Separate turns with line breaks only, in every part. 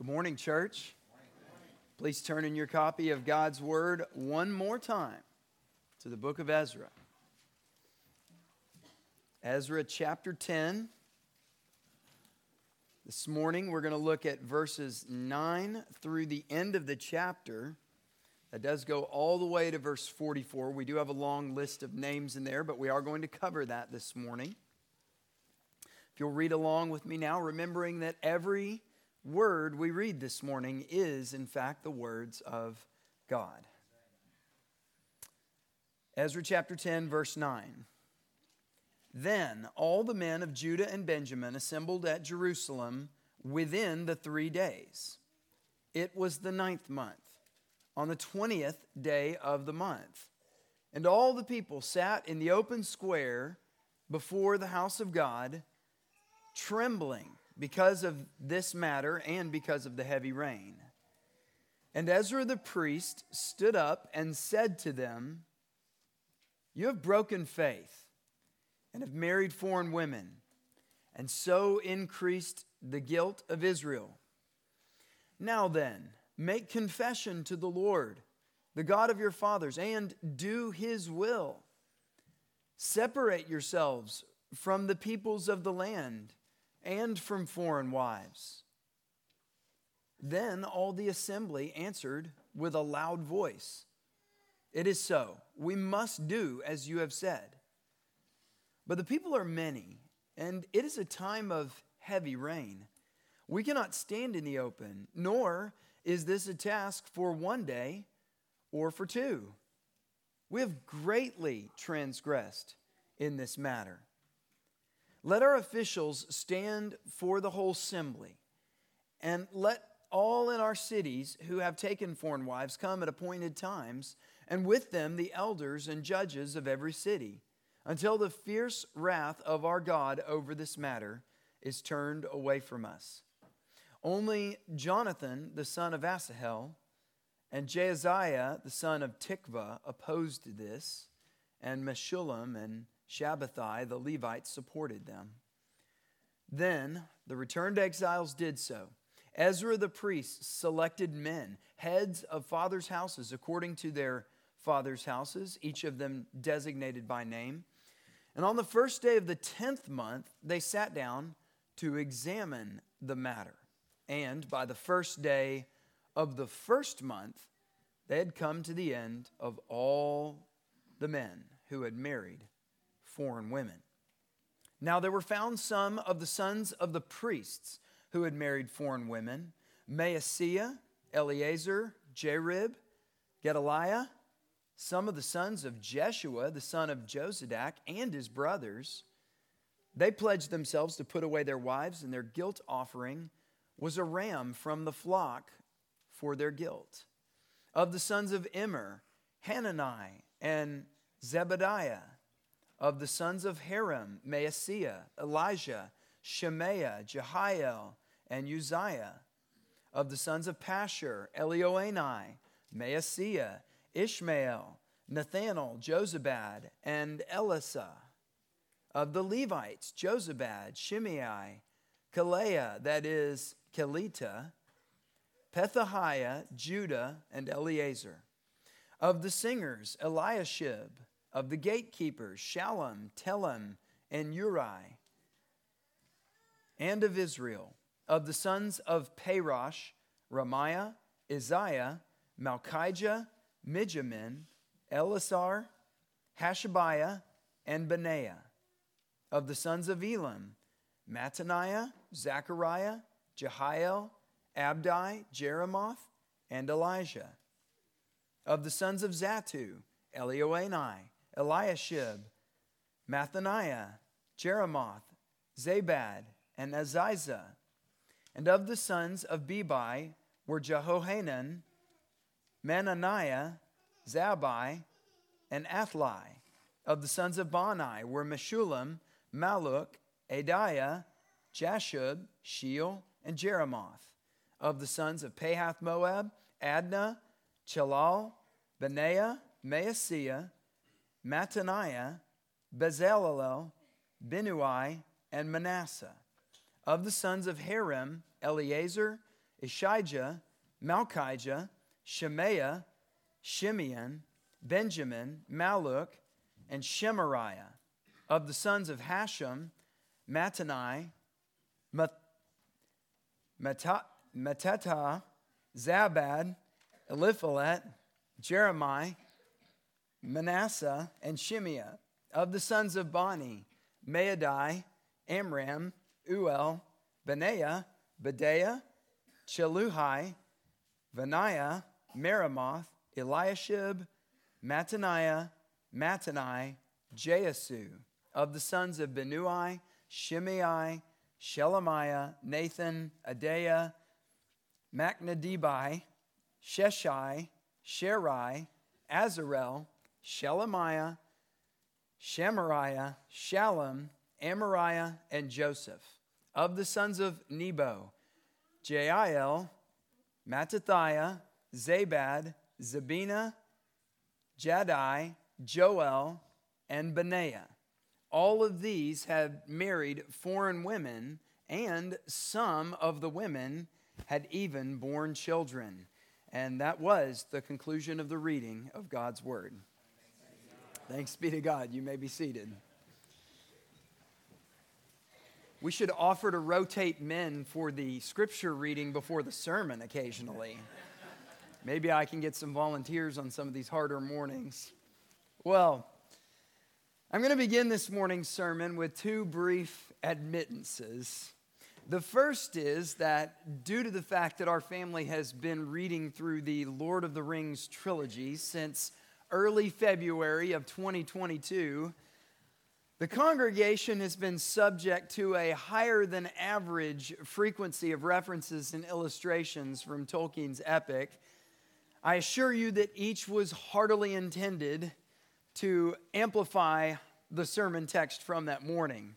Good morning, church. Please turn in your copy of God's Word one more time to the book of Ezra. Ezra chapter 10. This morning we're going to look at verses 9 through the end of the chapter. That does go all the way to verse 44. We do have a long list of names in there, but we are going to cover that this morning. If you'll read along with me now, remembering that every word we read this morning is, in fact, the words of God. Ezra chapter 10, verse 9. Then all the men of Judah and Benjamin assembled at Jerusalem within the three days. It was the ninth month, on the twentieth day of the month. And all the people sat in the open square before the house of God, trembling because of this matter and because of the heavy rain. And Ezra the priest stood up and said to them, You have broken faith and have married foreign women, and so increased the guilt of Israel. Now then, make confession to the Lord, the God of your fathers, and do his will. Separate yourselves from the peoples of the land and from foreign wives. Then all the assembly answered with a loud voice It is so. We must do as you have said. But the people are many, and it is a time of heavy rain. We cannot stand in the open, nor is this a task for one day or for two. We have greatly transgressed in this matter. Let our officials stand for the whole assembly, and let all in our cities who have taken foreign wives come at appointed times, and with them the elders and judges of every city, until the fierce wrath of our God over this matter is turned away from us. Only Jonathan, the son of Asahel, and Jahaziah, the son of Tikvah, opposed this, and Meshullam and Shabbethai, the Levites, supported them. Then the returned exiles did so. Ezra the priest selected men, heads of fathers' houses, according to their fathers' houses, each of them designated by name. And on the first day of the tenth month, they sat down to examine the matter. And by the first day of the first month, they had come to the end of all the men who had married foreign women. Now there were found some of the sons of the priests who had married foreign women Maaseiah, Eleazar, Jarib, Gedaliah, some of the sons of Jeshua, the son of Jozadak, and his brothers. They pledged themselves to put away their wives, and their guilt offering was a ram from the flock for their guilt. Of the sons of Immer, Hanani and Zebadiah, of the sons of Harim, Maaseiah, Elijah, Shemaiah, Jehiel, and Uzziah. Of the sons of Pashur, Elioenai, Maaseiah, Ishmael, Nathanael, Jozabad, and Elisah. Of the Levites, Jozabad, Shimei, Kelaiah, that is, Kelita, Pethahiah, Judah, and Eleazar. Of the singers, Eliashib, of the gatekeepers, Shallum, Telem, and Uri, and of Israel, of the sons of Parosh, Ramiah, Isaiah, Malchijah, Mijamin, Eleazar, Hashabiah, and Benaiah, of the sons of Elam, Mattaniah, Zechariah, Jehiel, Abdi, Jeremoth, and Elijah. Of the sons of Zattu, Elioenai, Eliashib, Mattaniah, Jeremoth, Zabad, and Aziza. And of the sons of Bebai were Jehohanan, Mananiah, Zabbai, and Athli. Of the sons of Bani were Meshullam, Malluch, Adaiah, Jashub, Sheal, and Jeremoth. Of the sons of Pahath Moab, Adna, Chelal, Benaiah, Maaseiah, Mattaniah, Bezalel, Binnui, and Manasseh. Of the sons of Harim, Eleazar, Isshijah, Malchijah, Shemaiah, Shimeon, Benjamin, Malluch, and Shemariah. Of the sons of Hashum, Mattenai, Mattattah, Zabad, Eliphelet, Jeremiah, Manasseh, and Shimeah. Of the sons of Bani, Maadai, Amram, Uel, Benaiah, Bedeiah, Cheluhi, Vaniah, Meremoth, Eliashib, Mattaniah, Mattenai, Jaasu. Of the sons of Binnui, Shimei, Shelemiah, Nathan, Adaiah, Machnadebai, Sheshai, Sherai, Azarel, Shelemiah, Shemariah, Shallum, Amariah, and Joseph. Of the sons of Nebo, Jael, Mattithiah, Zabad, Zebina, Jaddai, Joel, and Benaiah. All of these had married foreign women, and some of the women had even borne children. And that was the conclusion of the reading of God's word. Thanks be to God. You may be seated. We should offer to rotate men for the scripture reading before the sermon occasionally. Maybe I can get some volunteers on some of these harder mornings. Well, I'm going to begin this morning's sermon with two brief admittances. The first is that due to the fact that our family has been reading through the Lord of the Rings trilogy since early February of 2022, the congregation has been subject to a higher than average frequency of references and illustrations from Tolkien's epic. I assure you that each was heartily intended to amplify the sermon text from that morning.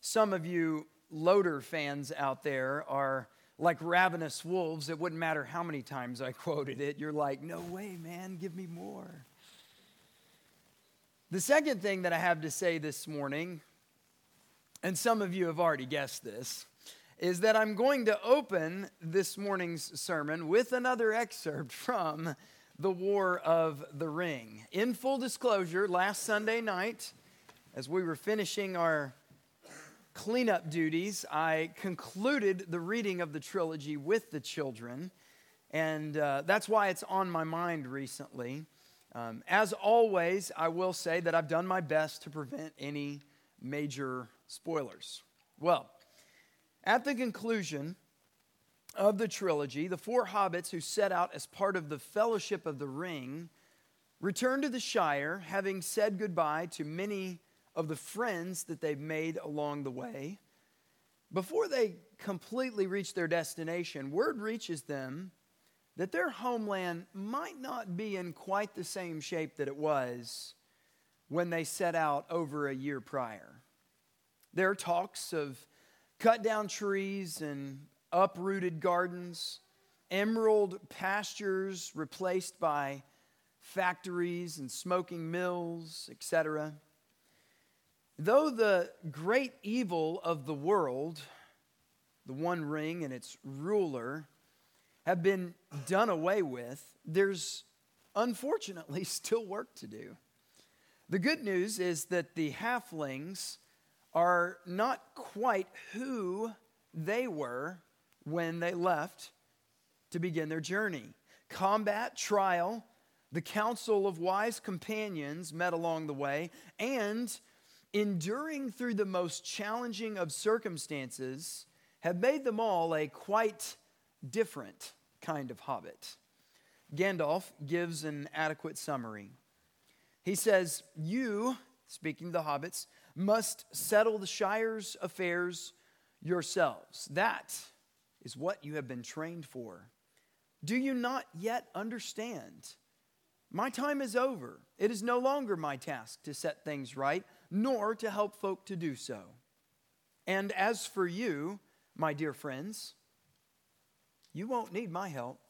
Some of you Loader fans out there are like ravenous wolves. It wouldn't matter how many times I quoted it. You're like, no way, man, give me more. The second thing that I have to say this morning, and some of you have already guessed this, is that I'm going to open this morning's sermon with another excerpt from The War of the Ring. In full disclosure, last Sunday night, as we were finishing our cleanup duties, I concluded the reading of the trilogy with the children, and uh, that's why it's on my mind recently. Um, as always, I will say that I've done my best to prevent any major spoilers. Well, at the conclusion of the trilogy, the four hobbits who set out as part of the Fellowship of the Ring return to the Shire, having said goodbye to many of the friends that they've made along the way. Before they completely reach their destination, word reaches them that their homeland might not be in quite the same shape that it was when they set out over a year prior. There are talks of cut down trees and uprooted gardens, emerald pastures replaced by factories and smoking mills, etc. Though the great evil of the world, the One Ring and its ruler, have been done away with, there's unfortunately still work to do. The good news is that the halflings are not quite who they were when they left to begin their journey. Combat, trial, the council of wise companions met along the way, and enduring through the most challenging of circumstances have made them all a quite different kind of hobbit. Gandalf gives an adequate summary. He says, You, speaking the hobbits, must settle the Shire's affairs yourselves. That is what you have been trained for. Do you not yet understand? My time is over. It is no longer my task to set things right, nor to help folk to do so. And as for you, my dear friends, you won't need my help.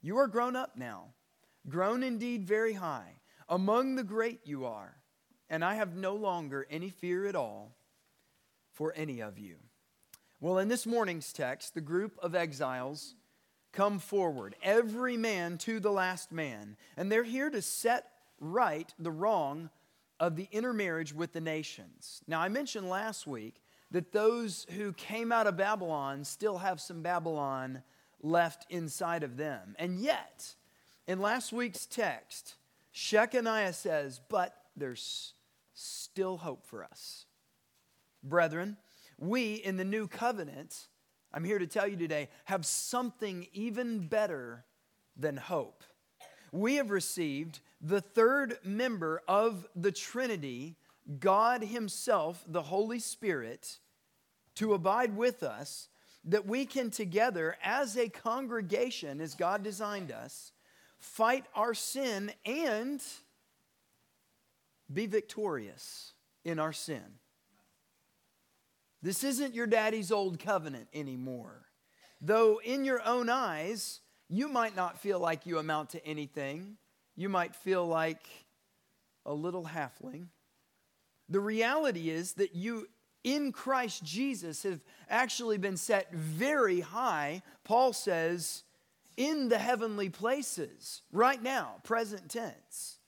You are grown up now, grown indeed very high. Among the great you are, and I have no longer any fear at all for any of you. Well, in this morning's text, the group of exiles come forward, every man to the last man. And they're here to set right the wrong of the intermarriage with the nations. Now, I mentioned last week that those who came out of Babylon still have some Babylon left inside of them. And yet, in last week's text, Shechaniah says, But there's still hope for us. Brethren, we in the new covenant, I'm here to tell you today, have something even better than hope. We have received the third member of the Trinity, God Himself, the Holy Spirit, to abide with us, that we can together, as a congregation, as God designed us, fight our sin and be victorious in our sin. This isn't your daddy's old covenant anymore. Though in your own eyes, you might not feel like you amount to anything, you might feel like a little halfling. The reality is that you, in Christ Jesus, have actually been set very high. Paul says, in the heavenly places, right now, present tense.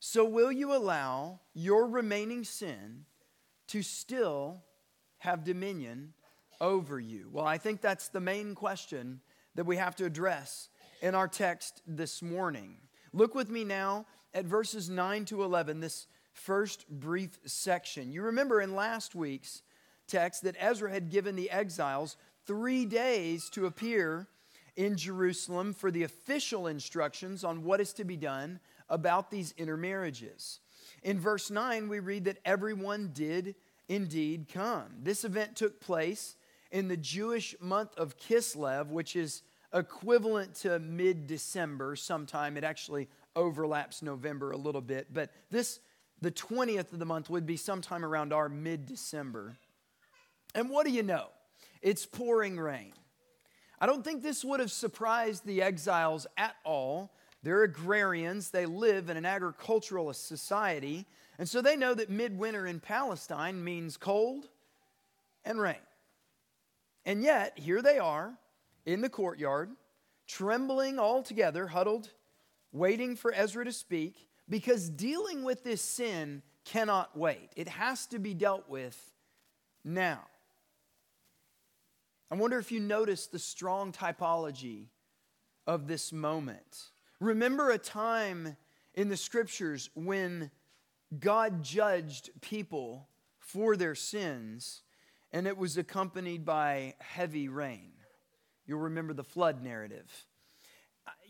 So, will you allow your remaining sin to still have dominion over you? Well, I think that's the main question that we have to address in our text this morning. Look with me now at verses 9 to 11, this first brief section. You remember in last week's text that Ezra had given the exiles three days to appear in Jerusalem for the official instructions on what is to be done about these intermarriages. In verse 9, we read that everyone did indeed come. This event took place in the Jewish month of Kislev, which is equivalent to mid December sometime. It actually overlaps November a little bit, but this, the 20th of the month, would be sometime around our mid December. And what do you know? It's pouring rain. I don't think this would have surprised the exiles at all. They're agrarians, they live in an agricultural society, and so they know that midwinter in Palestine means cold and rain. And yet, here they are in the courtyard, trembling all together, huddled, waiting for Ezra to speak, because dealing with this sin cannot wait. It has to be dealt with now. I wonder if you notice the strong typology of this moment. Remember a time in the scriptures when God judged people for their sins, and it was accompanied by heavy rain. You'll remember the flood narrative.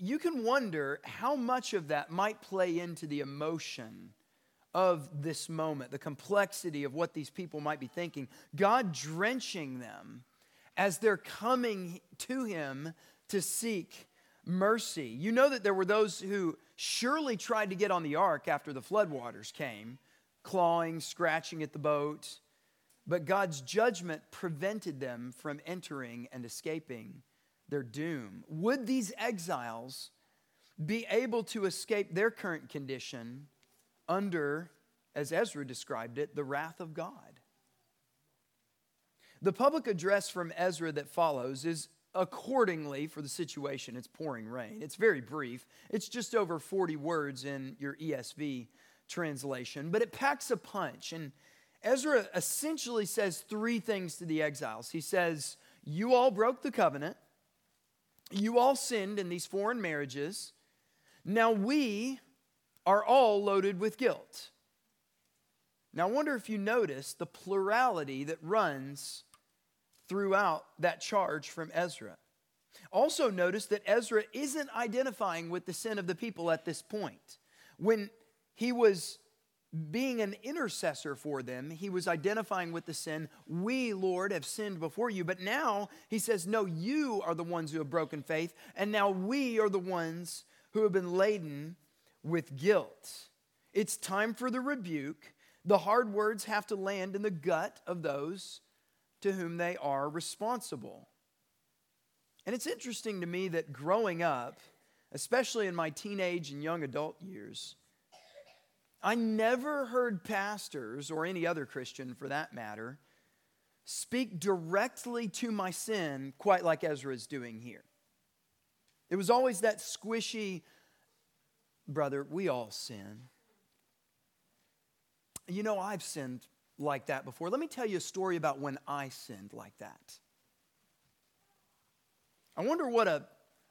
You can wonder how much of that might play into the emotion of this moment, the complexity of what these people might be thinking. God drenching them as they're coming to Him to seek mercy. You know that there were those who surely tried to get on the ark after the floodwaters came, clawing, scratching at the boat, but God's judgment prevented them from entering and escaping their doom. Would these exiles be able to escape their current condition under, as Ezra described it, the wrath of God? The public address from Ezra that follows is accordingly for the situation. It's pouring rain. It's very brief, it's just over 40 words in your ESV translation, but it packs a punch. And Ezra essentially says three things to the exiles. He says, You all broke the covenant, you all sinned in these foreign marriages. Now we are all loaded with guilt. Now, I wonder if you notice the plurality that runs throughout that charge from Ezra. Also, notice that Ezra isn't identifying with the sin of the people at this point. When he was being an intercessor for them, he was identifying with the sin. We, Lord, have sinned before you. But now he says, No, you are the ones who have broken faith, and now we are the ones who have been laden with guilt. It's time for the rebuke. The hard words have to land in the gut of those to whom they are responsible. And it's interesting to me that growing up, especially in my teenage and young adult years, I never heard pastors, or any other Christian for that matter, speak directly to my sin quite like Ezra is doing here. It was always that squishy, brother, we all sin. You know, I've sinned like that before. Let me tell you a story about when I sinned like that. I wonder what a,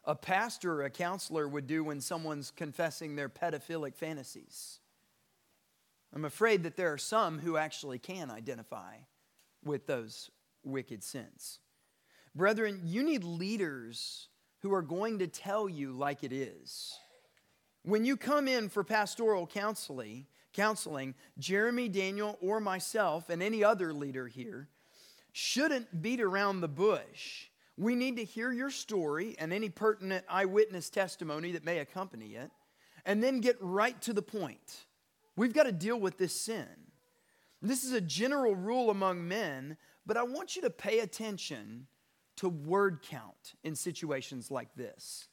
a pastor or a counselor would do when someone's confessing their pedophilic fantasies. I'm afraid that there are some who actually can identify with those wicked sins. Brethren, you need leaders who are going to tell you like it is. When you come in for pastoral counseling, counseling, Jeremy, Daniel, or myself, and any other leader here, shouldn't beat around the bush. We need to hear your story and any pertinent eyewitness testimony that may accompany it, and then get right to the point. We've got to deal with this sin. This is a general rule among men, but I want you to pay attention to word count in situations like this.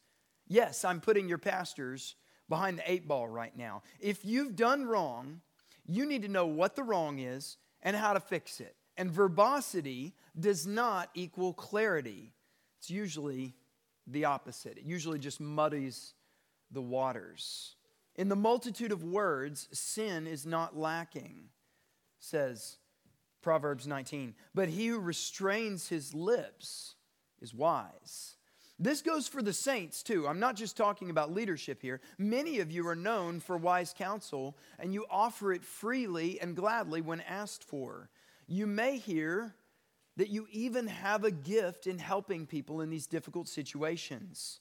Yes, I'm putting your pastors behind the eight ball right now. If you've done wrong, you need to know what the wrong is and how to fix it. And verbosity does not equal clarity, it's usually the opposite. It usually just muddies the waters. In the multitude of words, sin is not lacking, says Proverbs 19. But he who restrains his lips is wise. This goes for the saints too. I'm not just talking about leadership here. Many of you are known for wise counsel, and you offer it freely and gladly when asked for. You may hear that you even have a gift in helping people in these difficult situations.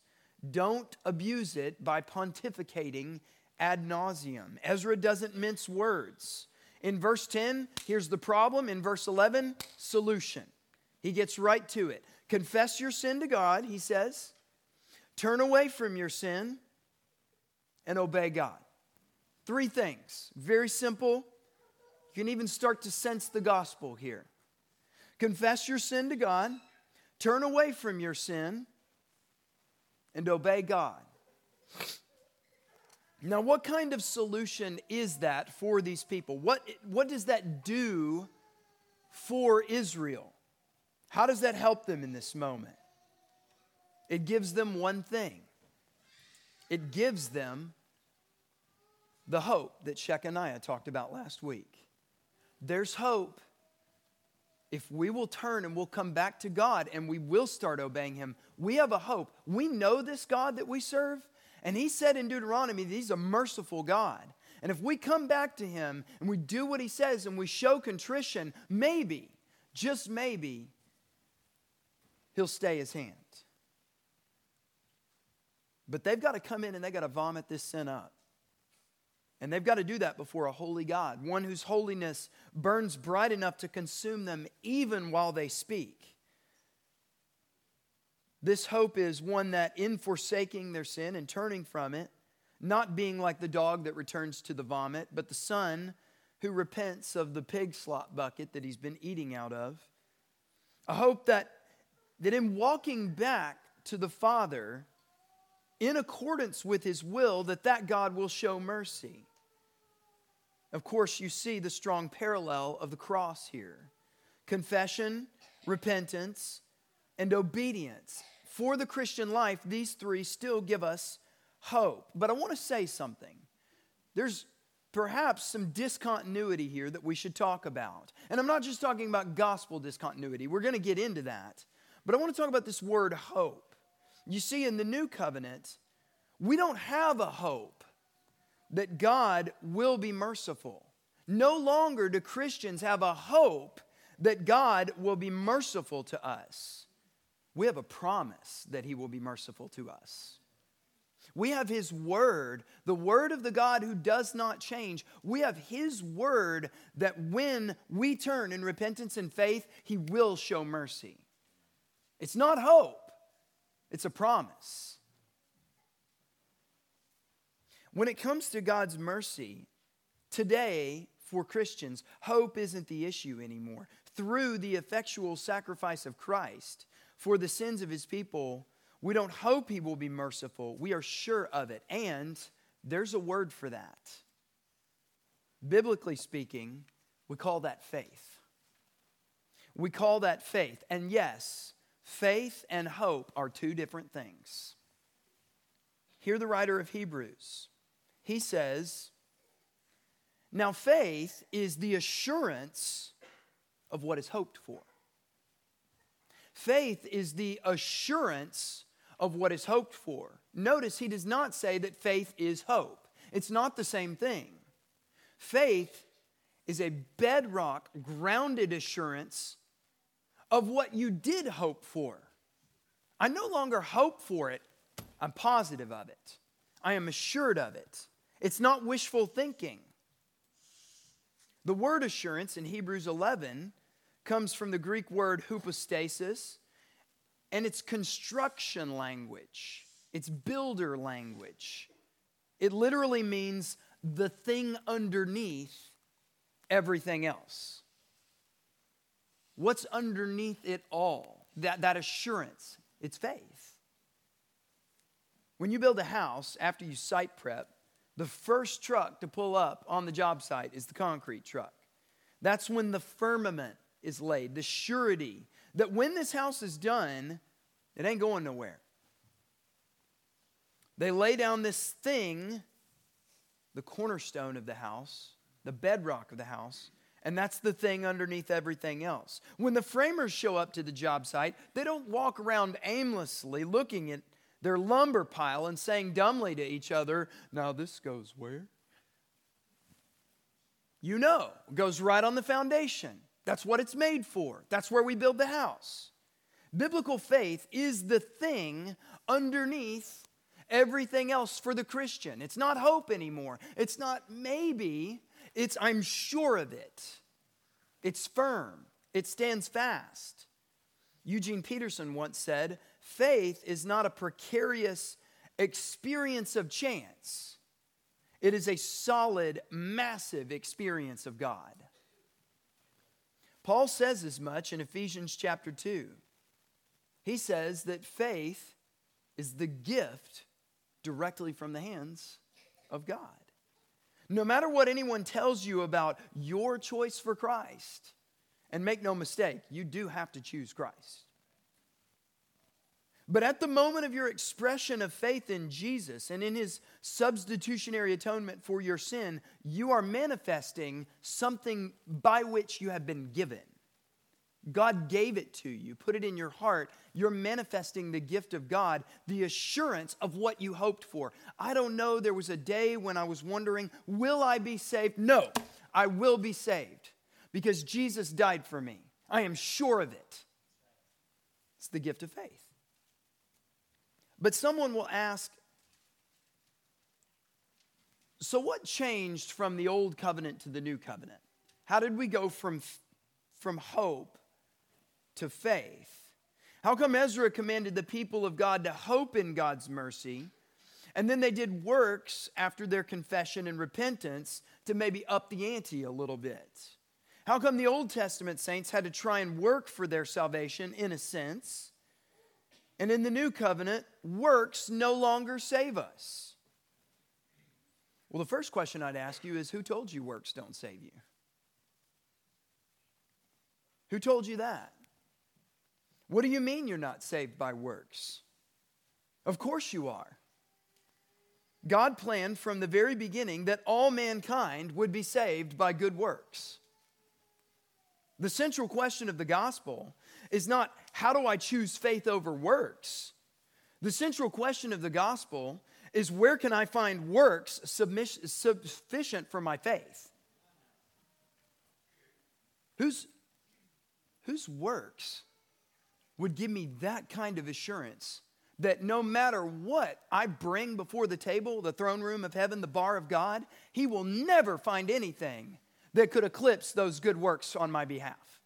Don't abuse it by pontificating ad nauseum. Ezra doesn't mince words. In verse 10, here's the problem. In verse 11, solution. He gets right to it. Confess your sin to God, he says. Turn away from your sin and obey God. Three things. Very simple. You can even start to sense the gospel here. Confess your sin to God, turn away from your sin, and obey God. Now, what kind of solution is that for these people? What, what does that do for Israel? How does that help them in this moment? It gives them one thing it gives them the hope that Shechaniah talked about last week. There's hope if we will turn and we'll come back to God and we will start obeying Him. We have a hope. We know this God that we serve, and He said in Deuteronomy He's a merciful God. And if we come back to Him and we do what He says and we show contrition, maybe, just maybe, he'll stay his hand. But they've got to come in and they've got to vomit this sin up. And they've got to do that before a holy God, one whose holiness burns bright enough to consume them even while they speak. This hope is one that, in forsaking their sin and turning from it, not being like the dog that returns to the vomit, but the son who repents of the pig slop bucket that he's been eating out of, a hope that that in walking back to the Father in accordance with his will that that God will show mercy. Of course, you see the strong parallel of the cross here. Confession, repentance, and obedience. For the Christian life, these three still give us hope. But I want to say something. There's perhaps some discontinuity here that we should talk about. And I'm not just talking about gospel discontinuity, we're going to get into that. But I want to talk about this word hope. You see, in the new covenant, we don't have a hope that God will be merciful. No longer do Christians have a hope that God will be merciful to us. We have a promise that He will be merciful to us. We have His Word, the Word of the God who does not change. We have His Word that when we turn in repentance and faith, He will show mercy. It's not hope, it's a promise. When it comes to God's mercy, today for Christians, hope isn't the issue anymore. Through the effectual sacrifice of Christ for the sins of his people, we don't hope he will be merciful. We are sure of it. And there's a word for that. Biblically speaking, we call that faith. We call that faith. And yes, Faith and hope are two different things. hear the writer of Hebrews. He says, Now faith is the assurance of what is hoped for. Faith is the assurance of what is hoped for. Notice he does not say that faith is hope, it's not the same thing. Faith is a bedrock, grounded assurance of what you did hope for. I no longer hope for it, I'm positive of it. I am assured of it. It's not wishful thinking. The word assurance in Hebrews 11 comes from the Greek word hypostasis, and it's construction language, it's builder language. It literally means the thing underneath everything else. What's underneath it all? That, that assurance, it's faith. When you build a house after you site prep, the first truck to pull up on the job site is the concrete truck. That's when the firmament is laid, the surety that when this house is done, it ain't going nowhere. They lay down this thing, the cornerstone of the house, the bedrock of the house, and that's the thing underneath everything else. When the framers show up to the job site, they don't walk around aimlessly looking at their lumber pile and saying dumbly to each other, Now this goes where? You know, goes right on the foundation. That's what it's made for. That's where we build the house. Biblical faith is the thing underneath everything else for the Christian. It's not hope anymore. It's not maybe, it's I'm sure of it. It's firm, it stands fast. Eugene Peterson once said, Faith is not a precarious experience of chance, it is a solid, massive experience of God. Paul says as much in Ephesians chapter 2. He says that faith is the gift directly from the hands of God. No matter what anyone tells you about your choice for Christ, and make no mistake, you do have to choose Christ. But at the moment of your expression of faith in Jesus and in his substitutionary atonement for your sin, you are manifesting something by which you have been given. God gave it to you, put it in your heart. You're manifesting the gift of God, the assurance of what you hoped for. I don't know, there was a day when I was wondering, will I be saved? No, I will be saved because Jesus died for me. I am sure of it. It's the gift of faith. But someone will ask, so what changed from the old covenant to the new covenant? How did we go from, from hope to faith? How come Ezra commanded the people of God to hope in God's mercy, and then they did works after their confession and repentance to maybe up the ante a little bit? How come the Old Testament saints had to try and work for their salvation in a sense? And in the new covenant, works no longer save us. Well, the first question I'd ask you is who told you works don't save you? Who told you that? What do you mean you're not saved by works? Of course you are. God planned from the very beginning that all mankind would be saved by good works. The central question of the gospel is not how do I choose faith over works? The central question of the gospel is where can I find works sufficient for my faith? Whose, whose works would give me that kind of assurance that no matter what I bring before the table, the throne room of heaven, the bar of God, He will never find anything that could eclipse those good works on my behalf?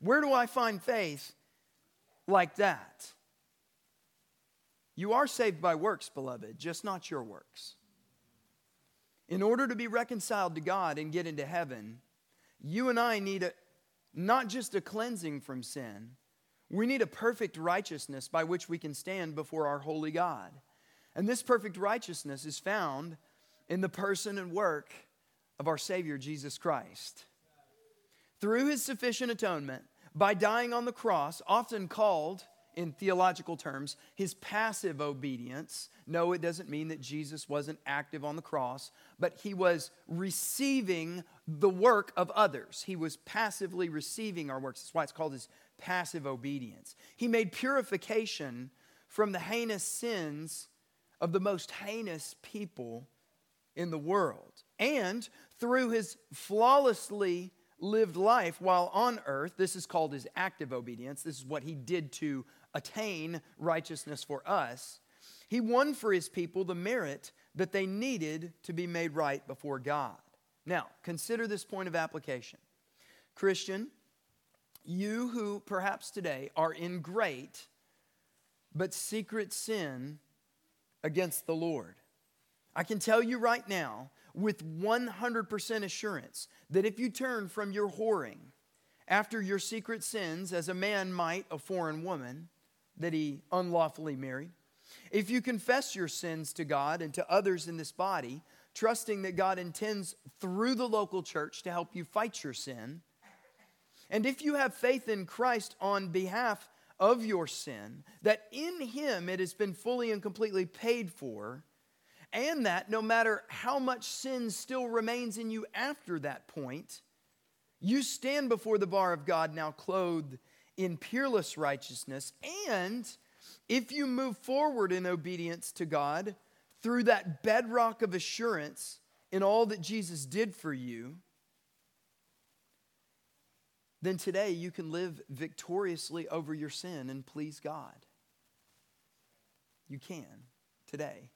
Where do I find faith like that? You are saved by works, beloved, just not your works. In order to be reconciled to God and get into heaven, you and I need a, not just a cleansing from sin, we need a perfect righteousness by which we can stand before our holy God. And this perfect righteousness is found in the person and work of our Savior Jesus Christ. Through his sufficient atonement, by dying on the cross, often called in theological terms, his passive obedience. No, it doesn't mean that Jesus wasn't active on the cross, but he was receiving the work of others. He was passively receiving our works. That's why it's called his passive obedience. He made purification from the heinous sins of the most heinous people in the world. And through his flawlessly lived life while on earth, this is called his active obedience. This is what he did to attain righteousness for us. He won for his people the merit that they needed to be made right before God. Now, consider this point of application. Christian, you who perhaps today are in great but secret sin against the Lord. I can tell you right now with 100% assurance that if you turn from your whoring after your secret sins, as a man might a foreign woman that he unlawfully married, if you confess your sins to God and to others in this body, trusting that God intends through the local church to help you fight your sin, and if you have faith in Christ on behalf of your sin, that in Him it has been fully and completely paid for, and that no matter how much sin still remains in you after that point, you stand before the bar of God now clothed in peerless righteousness. And if you move forward in obedience to God through that bedrock of assurance in all that Jesus did for you, then today you can live victoriously over your sin and please God. You can today.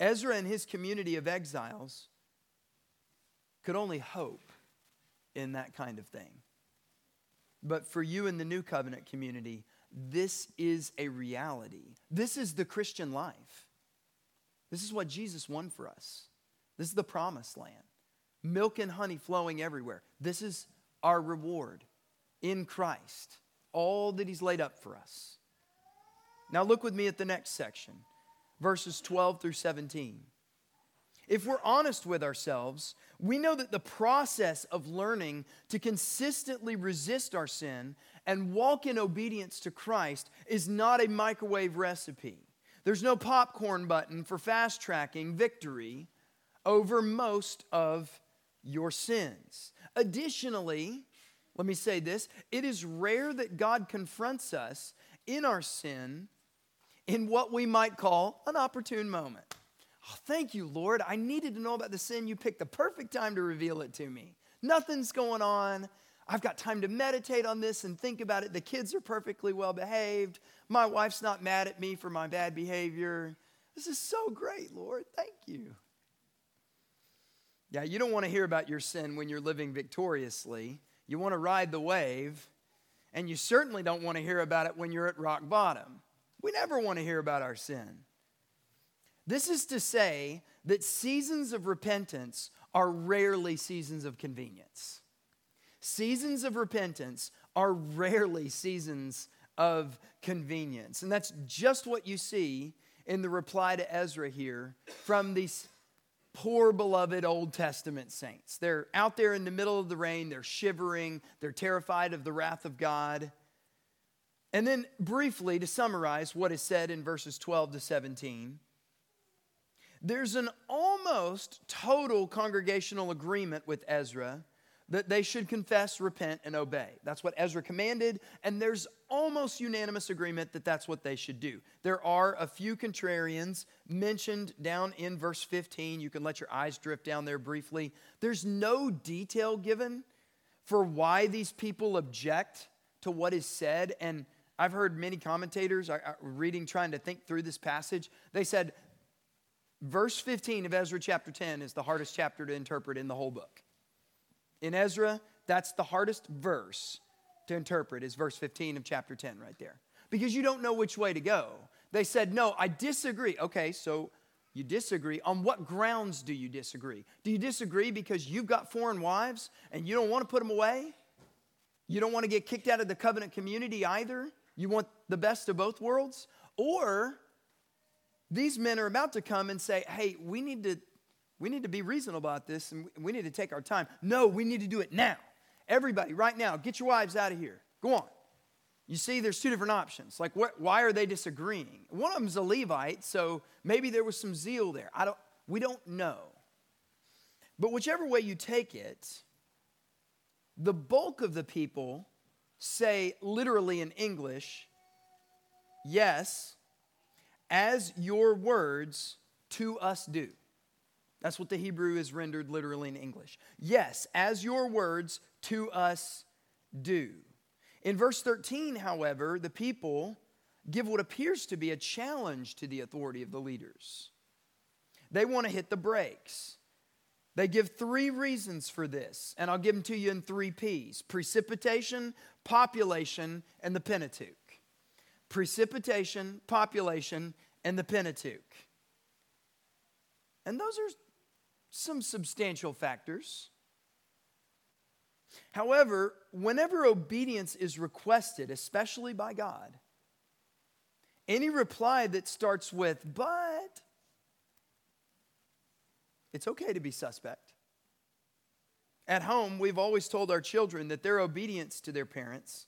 Ezra and his community of exiles could only hope in that kind of thing. But for you in the new covenant community, this is a reality. This is the Christian life. This is what Jesus won for us. This is the promised land. Milk and honey flowing everywhere. This is our reward in Christ, all that He's laid up for us. Now, look with me at the next section verses 12 through 17. If we're honest with ourselves, we know that the process of learning to consistently resist our sin and walk in obedience to Christ is not a microwave recipe. There's no popcorn button for fast tracking victory over most of your sins. Additionally, let me say this it is rare that God confronts us in our sin in what we might call an opportune moment. Oh, thank you, Lord. I needed to know about the sin. You picked the perfect time to reveal it to me. Nothing's going on. I've got time to meditate on this and think about it. The kids are perfectly well behaved. My wife's not mad at me for my bad behavior. This is so great, Lord. Thank you. Yeah, you don't want to hear about your sin when you're living victoriously. You want to ride the wave, and you certainly don't want to hear about it when you're at rock bottom. We never want to hear about our sin. This is to say that seasons of repentance are rarely seasons of convenience. Seasons of repentance are rarely seasons of convenience. And that's just what you see in the reply to Ezra here from these poor beloved Old Testament saints. They're out there in the middle of the rain, they're shivering, they're terrified of the wrath of God. And then, briefly, to summarize what is said in verses 12 to 17, there's an almost total congregational agreement with Ezra that they should confess, repent, and obey. That's what Ezra commanded, and there's almost unanimous agreement that that's what they should do. There are a few contrarians mentioned down in verse 15. You can let your eyes drift down there briefly. There's no detail given for why these people object to what is said, and I've heard many commentators I, I, reading, trying to think through this passage. They said, verse 15 of Ezra chapter 10 is the hardest chapter to interpret in the whole book. In Ezra, that's the hardest verse to interpret, is verse 15 of chapter 10 right there. Because you don't know which way to go. They said, No, I disagree. Okay, so you disagree. On what grounds do you disagree? Do you disagree because you've got foreign wives and you don't want to put them away? You don't want to get kicked out of the covenant community either? You want the best of both worlds? Or these men are about to come and say, hey, we need to, we need to be reasonable about this and we need to take our time. No, we need to do it now. Everybody, right now, get your wives out of here. Go on. You see, there's two different options. Like, what, why are they disagreeing? One of them's a Levite, so maybe there was some zeal there. I don't, we don't know. But whichever way you take it, the bulk of the people say literally in English, yes, as your words to us do. That's what the Hebrew is rendered literally in English. Yes, as your words to us do. In verse 13, however, the people give what appears to be a challenge to the authority of the leaders. They want to hit the brakes. They give three reasons for this, and I'll give them to you in three P's precipitation, population, and the Pentateuch. Precipitation, population, and the Pentateuch. And those are some substantial factors. However, whenever obedience is requested, especially by God, any reply that starts with, but, it's okay to be suspect. At home, we've always told our children that their obedience to their parents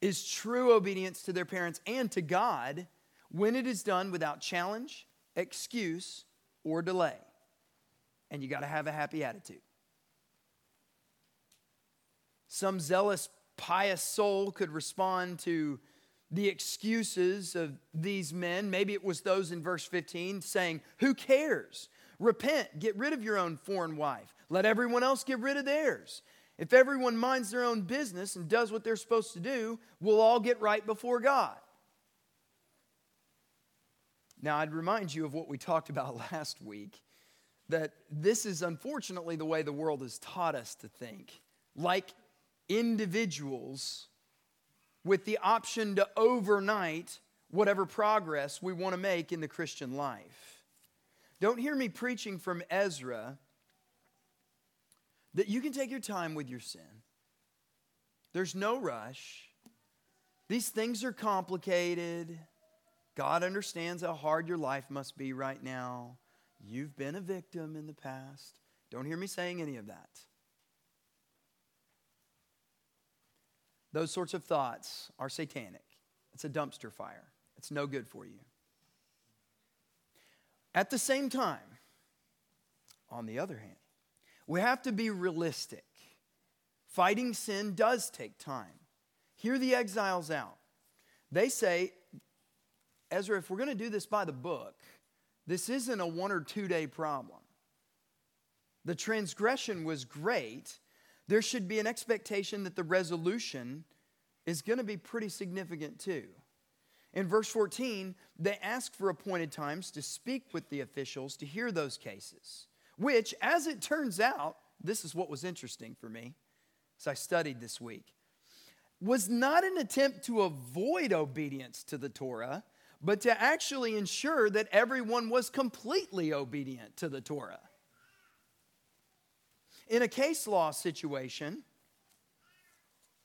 is true obedience to their parents and to God when it is done without challenge, excuse, or delay. And you got to have a happy attitude. Some zealous, pious soul could respond to the excuses of these men. Maybe it was those in verse 15 saying, Who cares? Repent, get rid of your own foreign wife. Let everyone else get rid of theirs. If everyone minds their own business and does what they're supposed to do, we'll all get right before God. Now, I'd remind you of what we talked about last week that this is unfortunately the way the world has taught us to think. Like individuals with the option to overnight whatever progress we want to make in the Christian life. Don't hear me preaching from Ezra that you can take your time with your sin. There's no rush. These things are complicated. God understands how hard your life must be right now. You've been a victim in the past. Don't hear me saying any of that. Those sorts of thoughts are satanic. It's a dumpster fire, it's no good for you. At the same time, on the other hand, we have to be realistic. Fighting sin does take time. Hear the exiles out. They say, Ezra, if we're going to do this by the book, this isn't a one or two day problem. The transgression was great, there should be an expectation that the resolution is going to be pretty significant too. In verse 14, they ask for appointed times to speak with the officials to hear those cases, which, as it turns out, this is what was interesting for me as I studied this week, was not an attempt to avoid obedience to the Torah, but to actually ensure that everyone was completely obedient to the Torah. In a case law situation,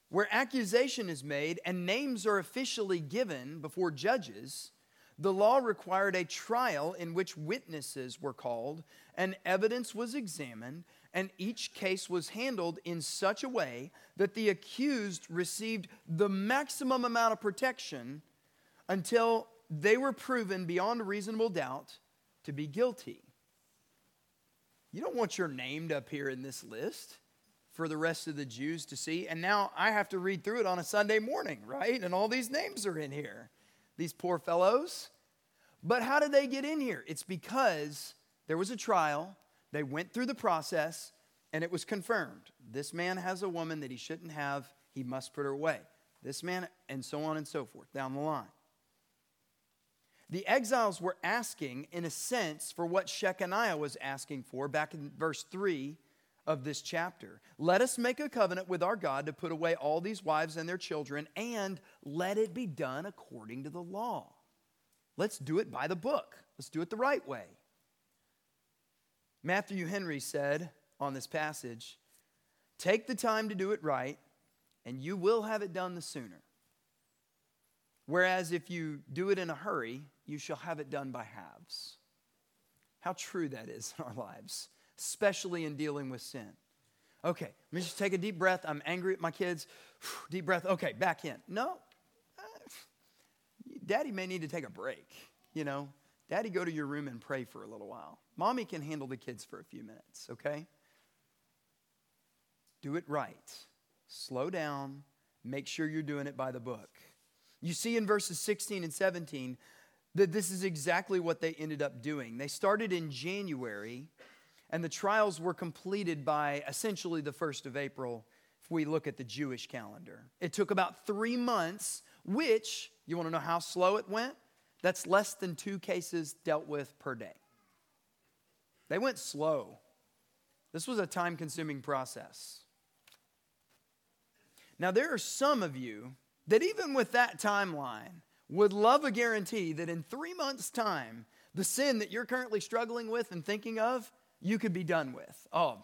where accusation is made and names are officially given before judges, the law required a trial in which witnesses were called and evidence was examined, and each case was handled in such a way that the accused received the maximum amount of protection until they were proven beyond a reasonable doubt to be guilty. You don't want your name to appear in this list for the rest of the Jews to see. And now I have to read through it on a Sunday morning, right? And all these names are in here, these poor fellows. But how did they get in here? It's because there was a trial, they went through the process, and it was confirmed. This man has a woman that he shouldn't have, he must put her away. This man, and so on and so forth, down the line. The exiles were asking, in a sense, for what Shechaniah was asking for back in verse 3 of this chapter. Let us make a covenant with our God to put away all these wives and their children, and let it be done according to the law. Let's do it by the book. Let's do it the right way. Matthew Henry said on this passage Take the time to do it right, and you will have it done the sooner. Whereas if you do it in a hurry, you shall have it done by halves. How true that is in our lives, especially in dealing with sin. Okay, let me just take a deep breath. I'm angry at my kids. Deep breath. Okay, back in. No, uh, daddy may need to take a break, you know. Daddy, go to your room and pray for a little while. Mommy can handle the kids for a few minutes, okay? Do it right. Slow down. Make sure you're doing it by the book. You see in verses 16 and 17 that this is exactly what they ended up doing. They started in January, and the trials were completed by essentially the 1st of April if we look at the Jewish calendar. It took about three months, which, you want to know how slow it went? That's less than two cases dealt with per day. They went slow. This was a time consuming process. Now, there are some of you that, even with that timeline, would love a guarantee that in three months' time, the sin that you're currently struggling with and thinking of, you could be done with. Oh,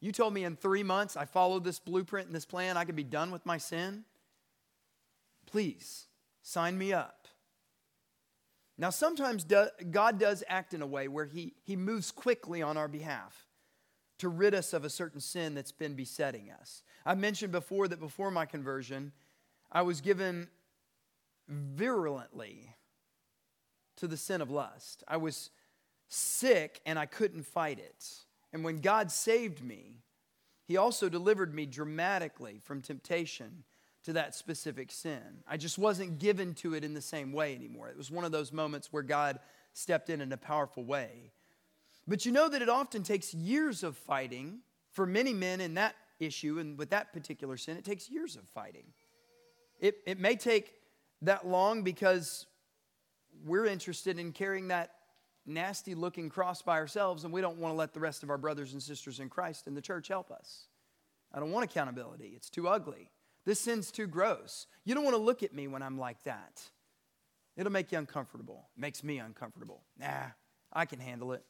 you told me in three months I followed this blueprint and this plan, I could be done with my sin. Please sign me up. Now, sometimes God does act in a way where he, he moves quickly on our behalf to rid us of a certain sin that's been besetting us. I mentioned before that before my conversion, I was given virulently to the sin of lust. I was sick and I couldn't fight it. And when God saved me, He also delivered me dramatically from temptation to that specific sin. I just wasn't given to it in the same way anymore. It was one of those moments where God stepped in in a powerful way. But you know that it often takes years of fighting for many men in that issue and with that particular sin, it takes years of fighting. It, it may take that long because we're interested in carrying that nasty looking cross by ourselves and we don't want to let the rest of our brothers and sisters in Christ in the church help us. I don't want accountability, it's too ugly. This sin's too gross. You don't want to look at me when I'm like that. It'll make you uncomfortable. It makes me uncomfortable. Nah, I can handle it.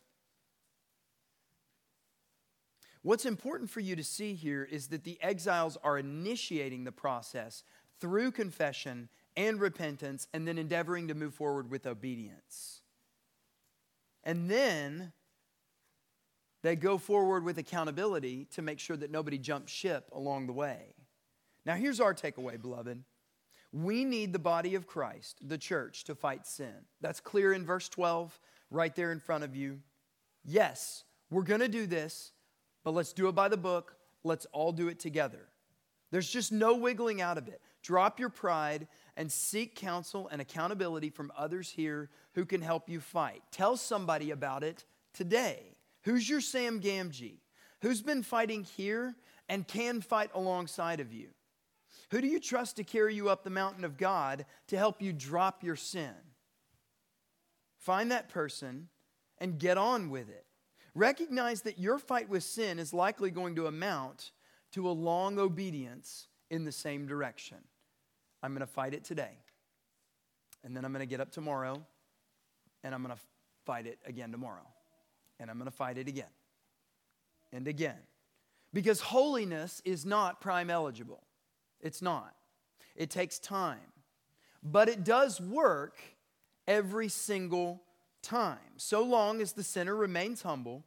What's important for you to see here is that the exiles are initiating the process through confession and repentance and then endeavoring to move forward with obedience. And then they go forward with accountability to make sure that nobody jumps ship along the way. Now, here's our takeaway, beloved. We need the body of Christ, the church, to fight sin. That's clear in verse 12, right there in front of you. Yes, we're going to do this, but let's do it by the book. Let's all do it together. There's just no wiggling out of it. Drop your pride and seek counsel and accountability from others here who can help you fight. Tell somebody about it today. Who's your Sam Gamgee? Who's been fighting here and can fight alongside of you? Who do you trust to carry you up the mountain of God to help you drop your sin? Find that person and get on with it. Recognize that your fight with sin is likely going to amount to a long obedience in the same direction. I'm going to fight it today. And then I'm going to get up tomorrow and I'm going to fight it again tomorrow. And I'm going to fight it again and again. Because holiness is not prime eligible. It's not. It takes time. But it does work every single time, so long as the sinner remains humble,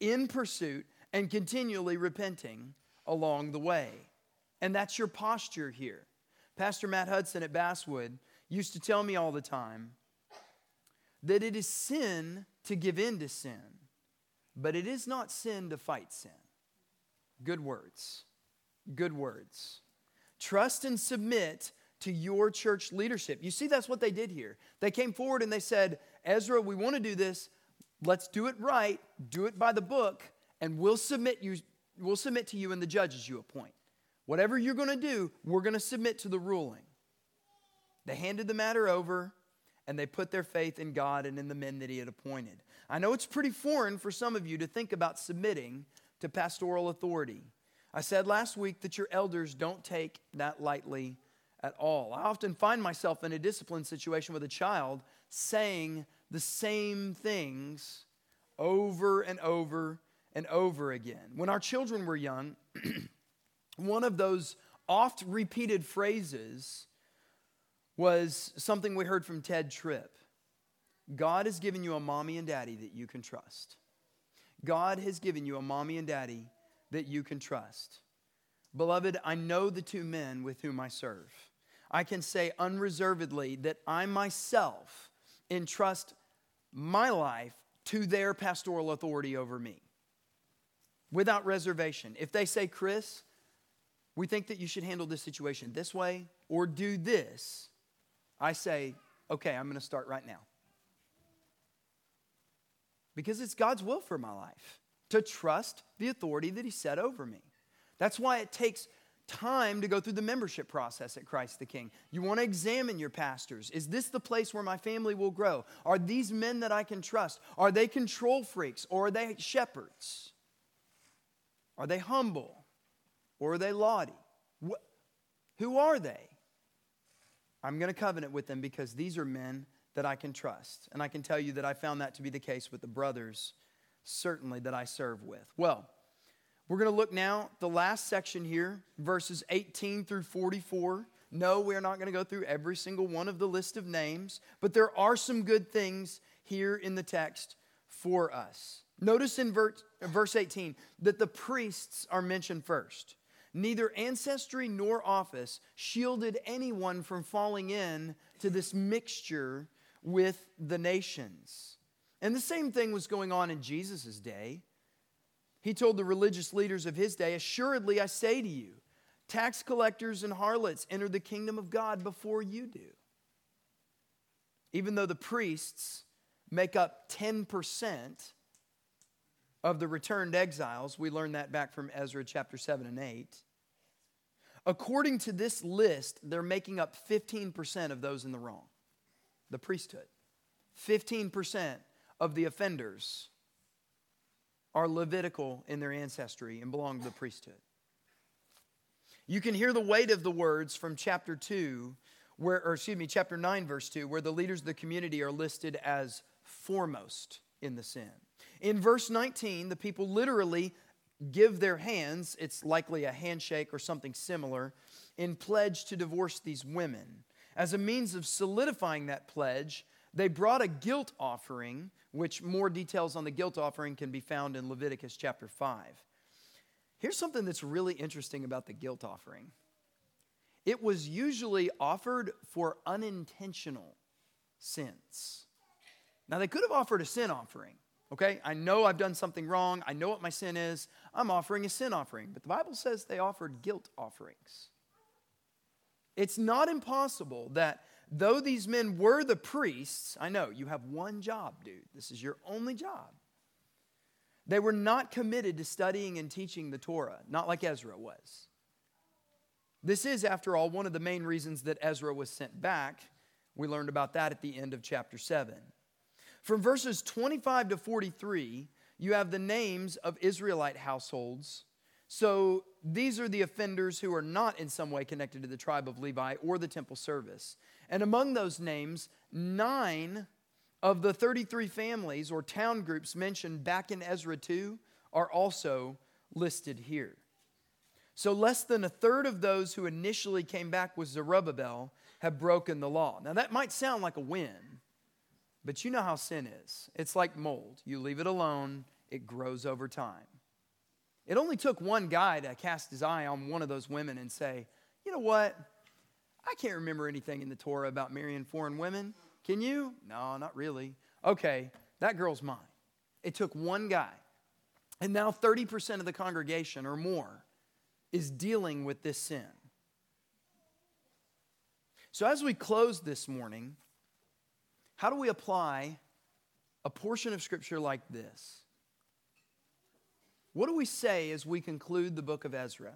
in pursuit, and continually repenting along the way. And that's your posture here. Pastor Matt Hudson at Basswood used to tell me all the time that it is sin to give in to sin, but it is not sin to fight sin. Good words. Good words. Trust and submit to your church leadership. You see, that's what they did here. They came forward and they said, Ezra, we want to do this. Let's do it right, do it by the book, and we'll submit you, we'll submit to you and the judges you appoint. Whatever you're going to do, we're going to submit to the ruling. They handed the matter over and they put their faith in God and in the men that He had appointed. I know it's pretty foreign for some of you to think about submitting to pastoral authority. I said last week that your elders don't take that lightly at all. I often find myself in a discipline situation with a child saying the same things over and over and over again. When our children were young, one of those oft repeated phrases was something we heard from Ted Tripp God has given you a mommy and daddy that you can trust. God has given you a mommy and daddy that you can trust. Beloved, I know the two men with whom I serve. I can say unreservedly that I myself entrust my life to their pastoral authority over me without reservation. If they say, Chris, we think that you should handle this situation this way or do this, I say, okay, I'm going to start right now. Because it's God's will for my life to trust the authority that He set over me. That's why it takes time to go through the membership process at Christ the King. You want to examine your pastors. Is this the place where my family will grow? Are these men that I can trust? Are they control freaks or are they shepherds? Are they humble or are they laughty? who are they? I'm going to covenant with them because these are men that I can trust. And I can tell you that I found that to be the case with the brothers, certainly, that I serve with. Well, we're going to look now the last section here, verses 18 through 44. No, we're not going to go through every single one of the list of names, but there are some good things here in the text for us. Notice in verse 18 that the priests are mentioned first. Neither ancestry nor office shielded anyone from falling in to this mixture with the nations. And the same thing was going on in Jesus' day. He told the religious leaders of his day, Assuredly, I say to you, tax collectors and harlots enter the kingdom of God before you do. Even though the priests make up 10% of the returned exiles. We learn that back from Ezra chapter 7 and 8. According to this list, they're making up 15% of those in the wrong, the priesthood. 15% of the offenders are Levitical in their ancestry and belong to the priesthood. You can hear the weight of the words from chapter 2, where, or excuse me, chapter 9, verse 2, where the leaders of the community are listed as foremost in the sin. In verse 19, the people literally give their hands, it's likely a handshake or something similar, in pledge to divorce these women. As a means of solidifying that pledge, they brought a guilt offering, which more details on the guilt offering can be found in Leviticus chapter 5. Here's something that's really interesting about the guilt offering it was usually offered for unintentional sins. Now, they could have offered a sin offering. Okay, I know I've done something wrong. I know what my sin is. I'm offering a sin offering. But the Bible says they offered guilt offerings. It's not impossible that though these men were the priests, I know you have one job, dude. This is your only job. They were not committed to studying and teaching the Torah, not like Ezra was. This is, after all, one of the main reasons that Ezra was sent back. We learned about that at the end of chapter 7. From verses 25 to 43, you have the names of Israelite households. So these are the offenders who are not in some way connected to the tribe of Levi or the temple service. And among those names, nine of the 33 families or town groups mentioned back in Ezra 2 are also listed here. So, less than a third of those who initially came back with Zerubbabel have broken the law. Now, that might sound like a win, but you know how sin is it's like mold. You leave it alone, it grows over time. It only took one guy to cast his eye on one of those women and say, you know what? I can't remember anything in the Torah about marrying foreign women. Can you? No, not really. Okay, that girl's mine. It took one guy. And now 30% of the congregation or more is dealing with this sin. So, as we close this morning, how do we apply a portion of Scripture like this? What do we say as we conclude the book of Ezra?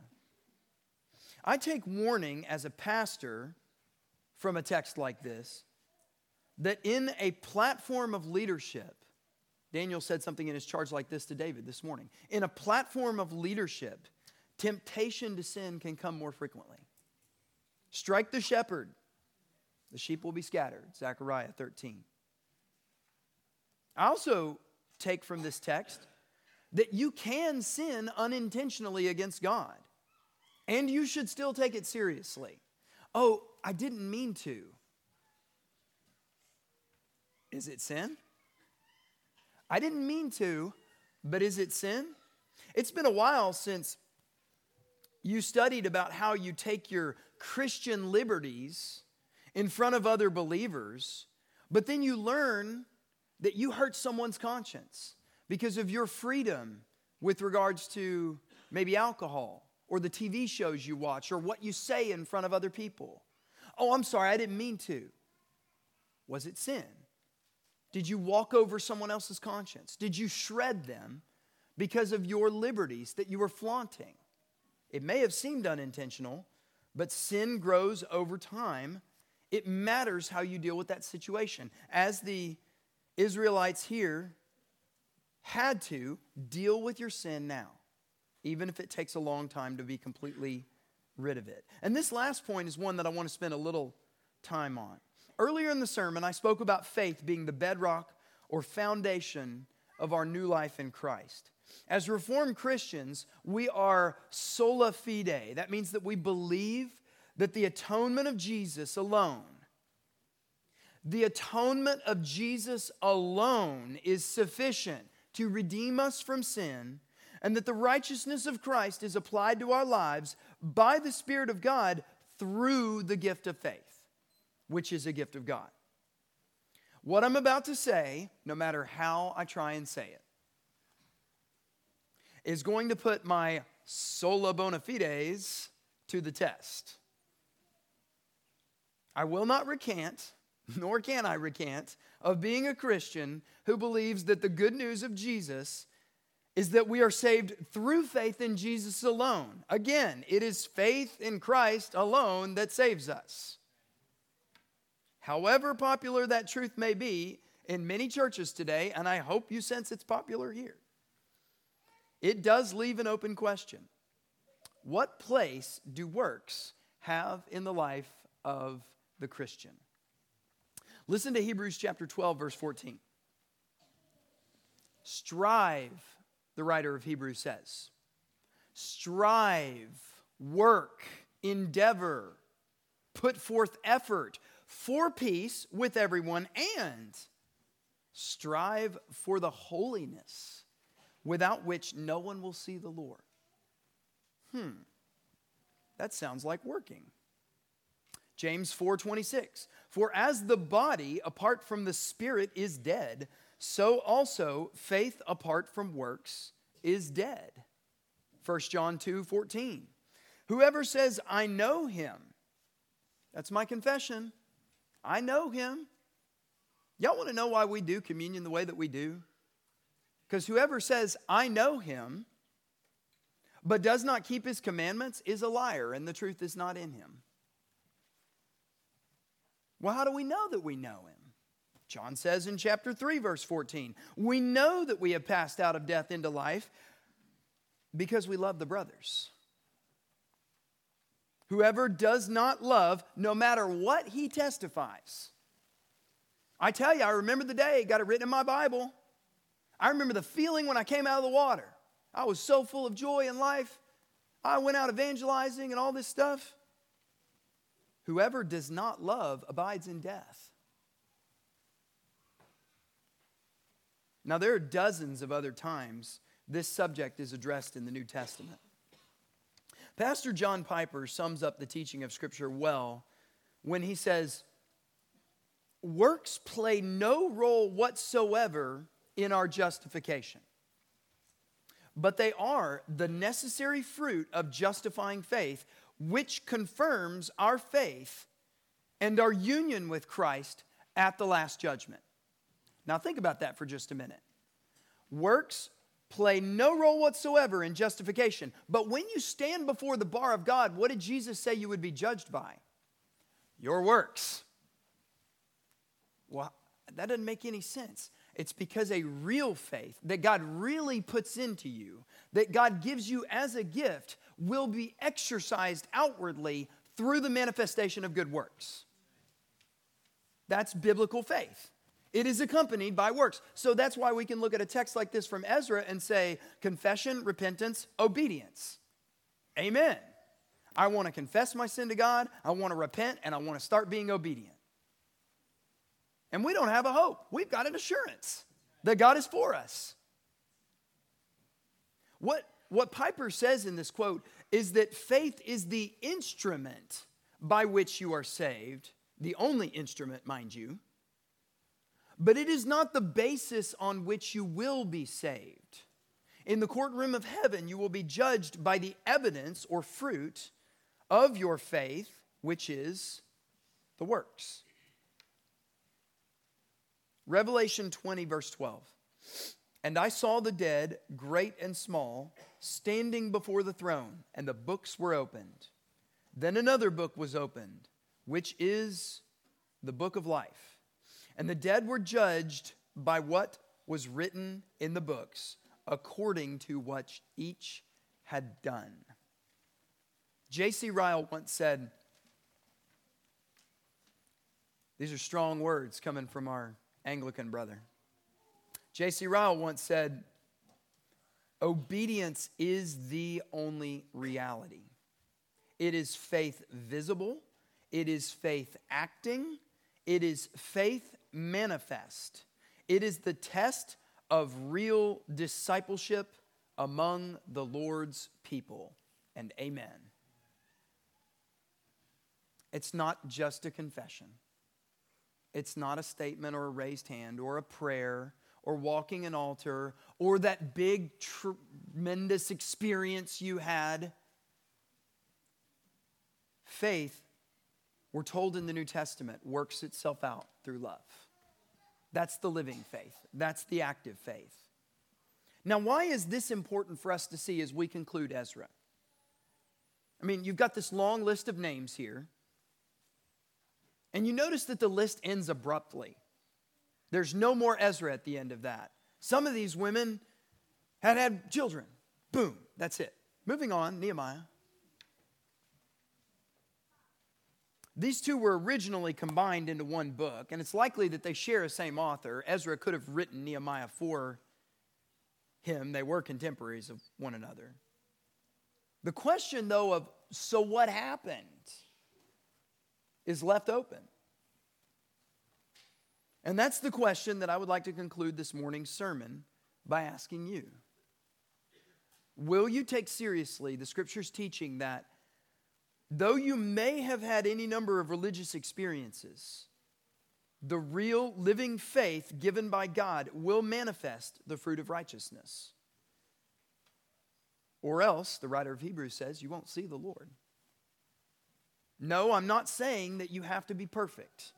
I take warning as a pastor from a text like this that in a platform of leadership, Daniel said something in his charge like this to David this morning. In a platform of leadership, temptation to sin can come more frequently. Strike the shepherd, the sheep will be scattered. Zechariah 13. I also take from this text that you can sin unintentionally against God, and you should still take it seriously. Oh, I didn't mean to. Is it sin? I didn't mean to, but is it sin? It's been a while since you studied about how you take your Christian liberties in front of other believers, but then you learn that you hurt someone's conscience because of your freedom with regards to maybe alcohol or the TV shows you watch or what you say in front of other people. Oh, I'm sorry, I didn't mean to. Was it sin? Did you walk over someone else's conscience? Did you shred them because of your liberties that you were flaunting? It may have seemed unintentional, but sin grows over time. It matters how you deal with that situation. As the Israelites here had to deal with your sin now, even if it takes a long time to be completely rid of it. And this last point is one that I want to spend a little time on. Earlier in the sermon, I spoke about faith being the bedrock or foundation of our new life in Christ. As Reformed Christians, we are sola fide. That means that we believe that the atonement of Jesus alone, the atonement of Jesus alone is sufficient to redeem us from sin, and that the righteousness of Christ is applied to our lives by the Spirit of God through the gift of faith, which is a gift of God. What I'm about to say, no matter how I try and say it, is going to put my sola bona fides to the test. I will not recant, nor can I recant, of being a Christian who believes that the good news of Jesus is that we are saved through faith in Jesus alone. Again, it is faith in Christ alone that saves us. However popular that truth may be in many churches today, and I hope you sense it's popular here, it does leave an open question. What place do works have in the life of the Christian? Listen to Hebrews chapter 12, verse 14. Strive the writer of Hebrews says. Strive, work, endeavor, put forth effort for peace with everyone, and strive for the holiness without which no one will see the Lord. Hmm, that sounds like working. James 4:26 For as the body apart from the spirit is dead so also faith apart from works is dead. 1 John 2:14. Whoever says, I know him, that's my confession. I know him. Y'all want to know why we do communion the way that we do? Because whoever says, I know him, but does not keep his commandments is a liar, and the truth is not in him. Well, how do we know that we know him? John says in chapter 3, verse 14, we know that we have passed out of death into life because we love the brothers. Whoever does not love, no matter what he testifies. I tell you, I remember the day, got it written in my Bible. I remember the feeling when I came out of the water. I was so full of joy in life. I went out evangelizing and all this stuff. Whoever does not love abides in death. Now, there are dozens of other times this subject is addressed in the New Testament. Pastor John Piper sums up the teaching of Scripture well when he says, Works play no role whatsoever in our justification, but they are the necessary fruit of justifying faith, which confirms our faith and our union with Christ at the last judgment. Now, think about that for just a minute. Works play no role whatsoever in justification. But when you stand before the bar of God, what did Jesus say you would be judged by? Your works. Well, that doesn't make any sense. It's because a real faith that God really puts into you, that God gives you as a gift, will be exercised outwardly through the manifestation of good works. That's biblical faith. It is accompanied by works. So that's why we can look at a text like this from Ezra and say, confession, repentance, obedience. Amen. I want to confess my sin to God, I want to repent, and I want to start being obedient. And we don't have a hope. We've got an assurance that God is for us. What, what Piper says in this quote is that faith is the instrument by which you are saved, the only instrument, mind you, but it is not the basis on which you will be saved. In the courtroom of heaven, you will be judged by the evidence or fruit of your faith, which is the works. Revelation 20, verse 12. And I saw the dead, great and small, standing before the throne, and the books were opened. Then another book was opened, which is the book of life. And the dead were judged by what was written in the books, according to what each had done. J.C. Ryle once said, These are strong words coming from our Anglican brother. J.C. Ryle once said, Obedience is the only reality. It is faith visible, it is faith acting, it is faith manifest. It is the test of real discipleship among the Lord's people. And amen. It's not just a confession. It's not a statement or a raised hand or a prayer or walking an altar or that big, tremendous experience you had. Faith, we're told in the New Testament, works itself out through love. That's the living faith, that's the active faith. Now, why is this important for us to see as we conclude Ezra? I mean, you've got this long list of names here. And you notice that the list ends abruptly. There's no more Ezra at the end of that. Some of these women had had children. Boom, that's it. Moving on, Nehemiah. These two were originally combined into one book, and it's likely that they share a same author. Ezra could have written Nehemiah for him, they were contemporaries of one another. The question, though, of so what happened is left open. And that's the question that I would like to conclude this morning's sermon by asking you. Will you take seriously the scripture's teaching that though you may have had any number of religious experiences, the real living faith given by God will manifest the fruit of righteousness? Or else, the writer of Hebrews says, you won't see the Lord. No, I'm not saying that you have to be perfect.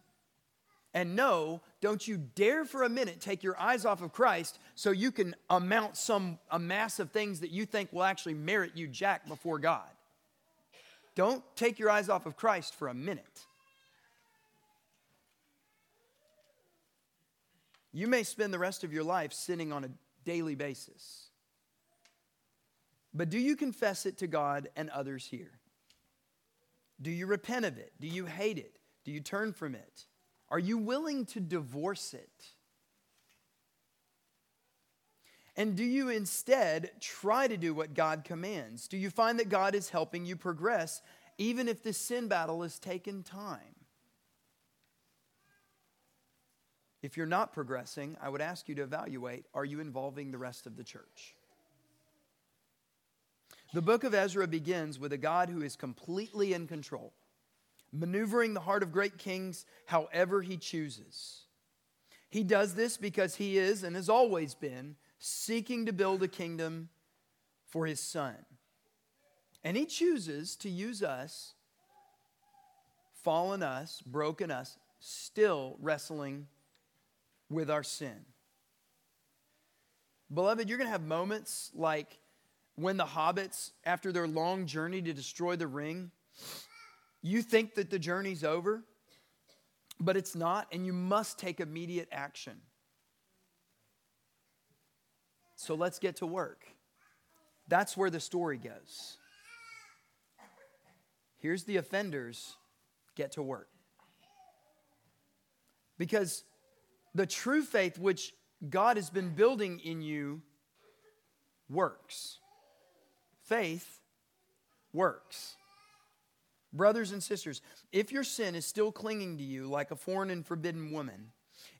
And no, don't you dare for a minute take your eyes off of Christ so you can amount some a mass of things that you think will actually merit you jack before God. Don't take your eyes off of Christ for a minute. You may spend the rest of your life sinning on a daily basis. But do you confess it to God and others here? Do you repent of it? Do you hate it? Do you turn from it? Are you willing to divorce it? And do you instead try to do what God commands? Do you find that God is helping you progress even if this sin battle has taken time? If you're not progressing, I would ask you to evaluate are you involving the rest of the church? The book of Ezra begins with a God who is completely in control maneuvering the heart of great kings however he chooses. He does this because he is and has always been seeking to build a kingdom for his son. And he chooses to use us, fallen us, broken us, still wrestling with our sin. Beloved, you're going to have moments like when the hobbits, after their long journey to destroy the ring, you think that the journey's over, but it's not, and you must take immediate action. So let's get to work. That's where the story goes. Here's the offenders get to work. Because the true faith which God has been building in you works. Faith works. Brothers and sisters, if your sin is still clinging to you like a foreign and forbidden woman,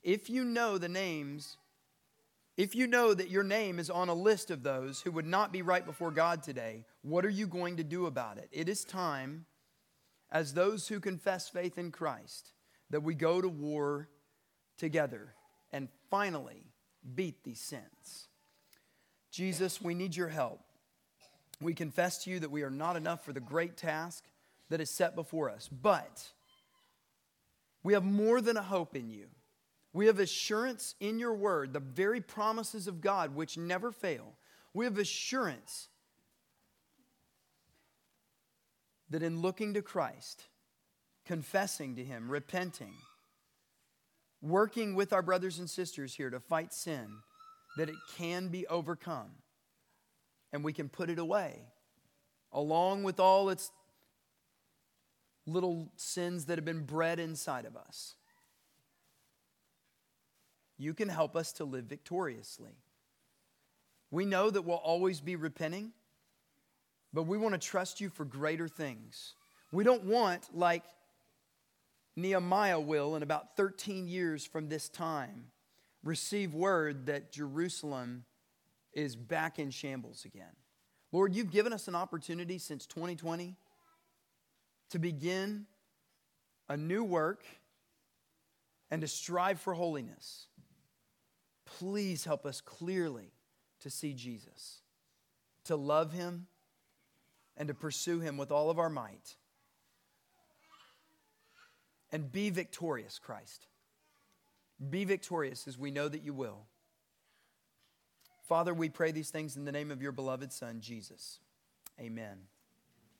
if you know the names, if you know that your name is on a list of those who would not be right before God today, what are you going to do about it? It is time as those who confess faith in Christ, that we go to war together and finally beat these sins. Jesus, we need your help. We confess to you that we are not enough for the great task that is set before us, but we have more than a hope in you. We have assurance in your word, the very promises of God which never fail. We have assurance that in looking to Christ, confessing to Him, repenting, working with our brothers and sisters here to fight sin, that it can be overcome and we can put it away along with all its little sins that have been bred inside of us. You can help us to live victoriously. We know that we'll always be repenting, but we want to trust you for greater things. We don't want, like Nehemiah will in about 13 years from this time, receive word that Jerusalem is back in shambles again. Lord, you've given us an opportunity since 2020 to begin a new work and to strive for holiness. Please help us clearly to see Jesus, to love him, and to pursue him with all of our might. And be victorious, Christ. Be victorious as we know that you will. Father, we pray these things in the name of your beloved Son, Jesus. Amen.